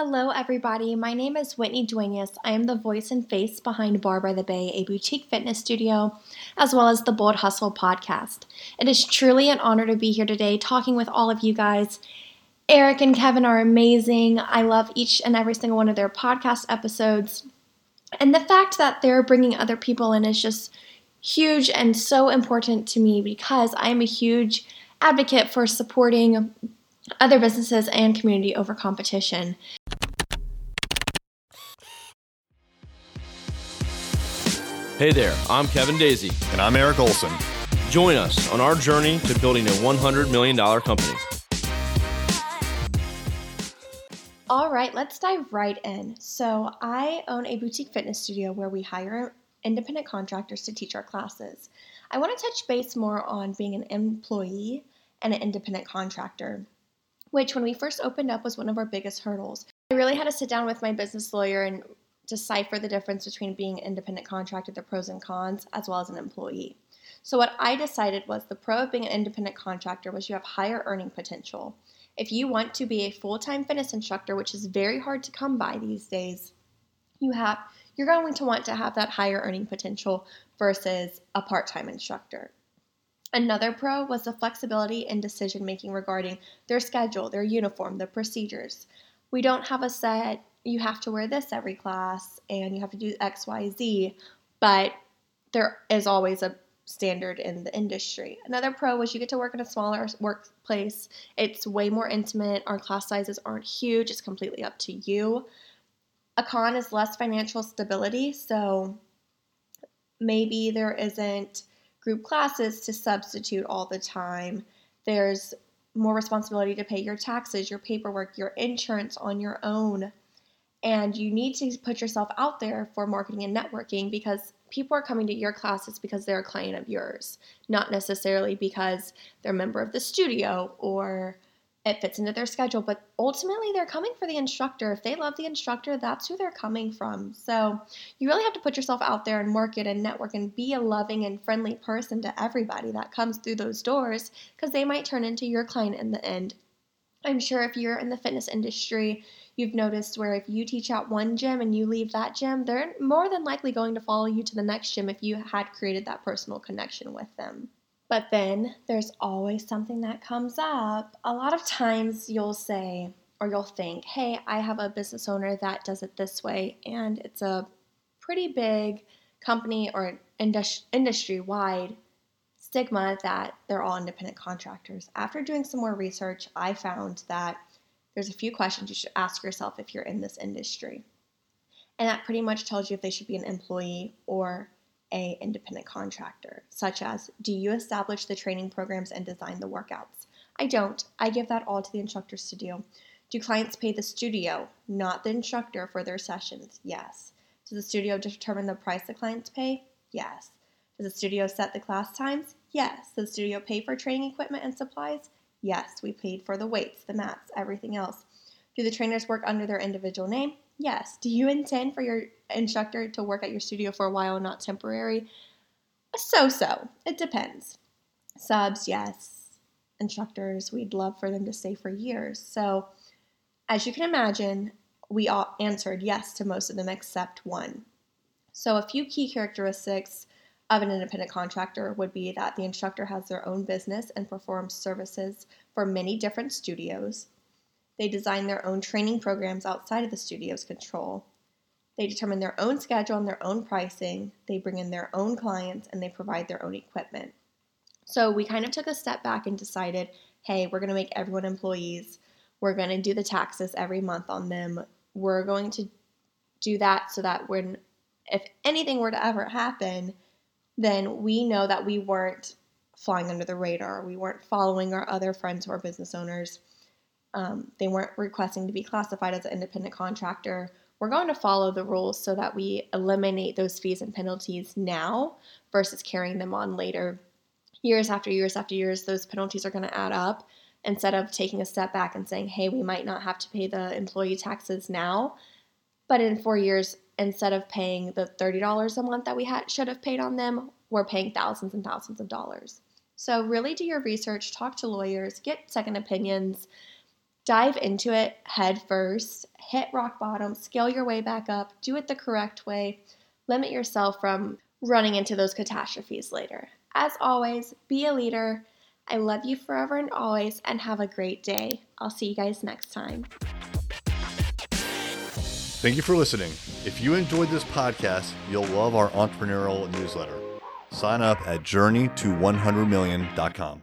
Hello, everybody. My name is Whitney Duenas. I am the voice and face behind Barre by the Bay, a boutique fitness studio, as well as the Bold Hustle podcast. It is truly an honor to be here today talking with all of you guys. Eric and Kevin are amazing. I love each and every single one of their podcast episodes. And the fact that they're bringing other people in is just huge and so important to me because I am a huge advocate for supporting other businesses and community over competition. Hey there, I'm Kevin Daisy. And I'm Eric Olson. Join us on our journey to building a $100 million company. All right, let's dive right in. So, I own a boutique fitness studio where we hire independent contractors to teach our classes. I want to touch base more on being an employee and an independent contractor, which, when we first opened up, was one of our biggest hurdles. I really had to sit down with my business lawyer and decipher the difference between being an independent contractor, the pros and cons, as well as an employee. So, what I decided was the pro of being an independent contractor was you have higher earning potential. If you want to be a full time fitness instructor, which is very hard to come by these days, you have you're going to want to have that higher earning potential versus a part time instructor. Another pro was the flexibility in decision making regarding their schedule, their uniform, the procedures. We don't have a set you have to wear this every class and you have to do X, Y, Z, but there is always a standard in the industry. Another pro was you get to work in a smaller workplace. It's way more intimate. Our class sizes aren't huge. It's completely up to you. A con is less financial stability, so maybe there isn't group classes to substitute all the time. There's more responsibility to pay your taxes, your paperwork, your insurance on your own. And you need to put yourself out there for marketing and networking because people are coming to your classes because they're a client of yours, not necessarily because they're a member of the studio or it fits into their schedule. But ultimately, they're coming for the instructor. If they love the instructor, that's who they're coming from. So you really have to put yourself out there and market and network and be a loving and friendly person to everybody that comes through those doors because they might turn into your client in the end. I'm sure if you're in the fitness industry, you've noticed where if you teach at one gym and you leave that gym, they're more than likely going to follow you to the next gym if you had created that personal connection with them. But then there's always something that comes up. A lot of times you'll say, or you'll think, hey, I have a business owner that does it this way, and it's a pretty big company or industry wide stigma that they're all independent contractors. After doing some more research, I found that there's a few questions you should ask yourself if you're in this industry. And that pretty much tells you if they should be an employee or a independent contractor, such as do you establish the training programs and design the workouts? I don't. I give that all to the instructors to do. Do clients pay the studio, not the instructor, for their sessions? Yes. Does the studio determine the price the clients pay? Yes. Does the studio set the class times? Yes. Does the studio pay for training equipment and supplies? Yes. We paid for the weights, the mats, everything else. Do the trainers work under their individual name? Yes. Do you intend for your instructor to work at your studio for a while, not temporary? So so. It depends. Subs, yes. Instructors, we'd love for them to stay for years. So, as you can imagine, we all answered yes to most of them except one. So, a few key characteristics of an independent contractor would be that the instructor has their own business and performs services for many different studios. They design their own training programs outside of the studio's control. They determine their own schedule and their own pricing. They bring in their own clients and they provide their own equipment. So we kind of took a step back and decided hey, we're going to make everyone employees. We're going to do the taxes every month on them. We're going to do that so that when, if anything were to ever happen, then we know that we weren't flying under the radar. We weren't following our other friends who are business owners. Um, they weren't requesting to be classified as an independent contractor. We're going to follow the rules so that we eliminate those fees and penalties now versus carrying them on later. Years after years after years, those penalties are going to add up. Instead of taking a step back and saying, hey, we might not have to pay the employee taxes now, but in four years, instead of paying the $30 a month that we had, should have paid on them, we're paying thousands and thousands of dollars. So, really do your research, talk to lawyers, get second opinions, dive into it head first, hit rock bottom, scale your way back up, do it the correct way, limit yourself from running into those catastrophes later. As always, be a leader. I love you forever and always, and have a great day. I'll see you guys next time. Thank you for listening. If you enjoyed this podcast, you'll love our entrepreneurial newsletter. Sign up at journeyto100million.com.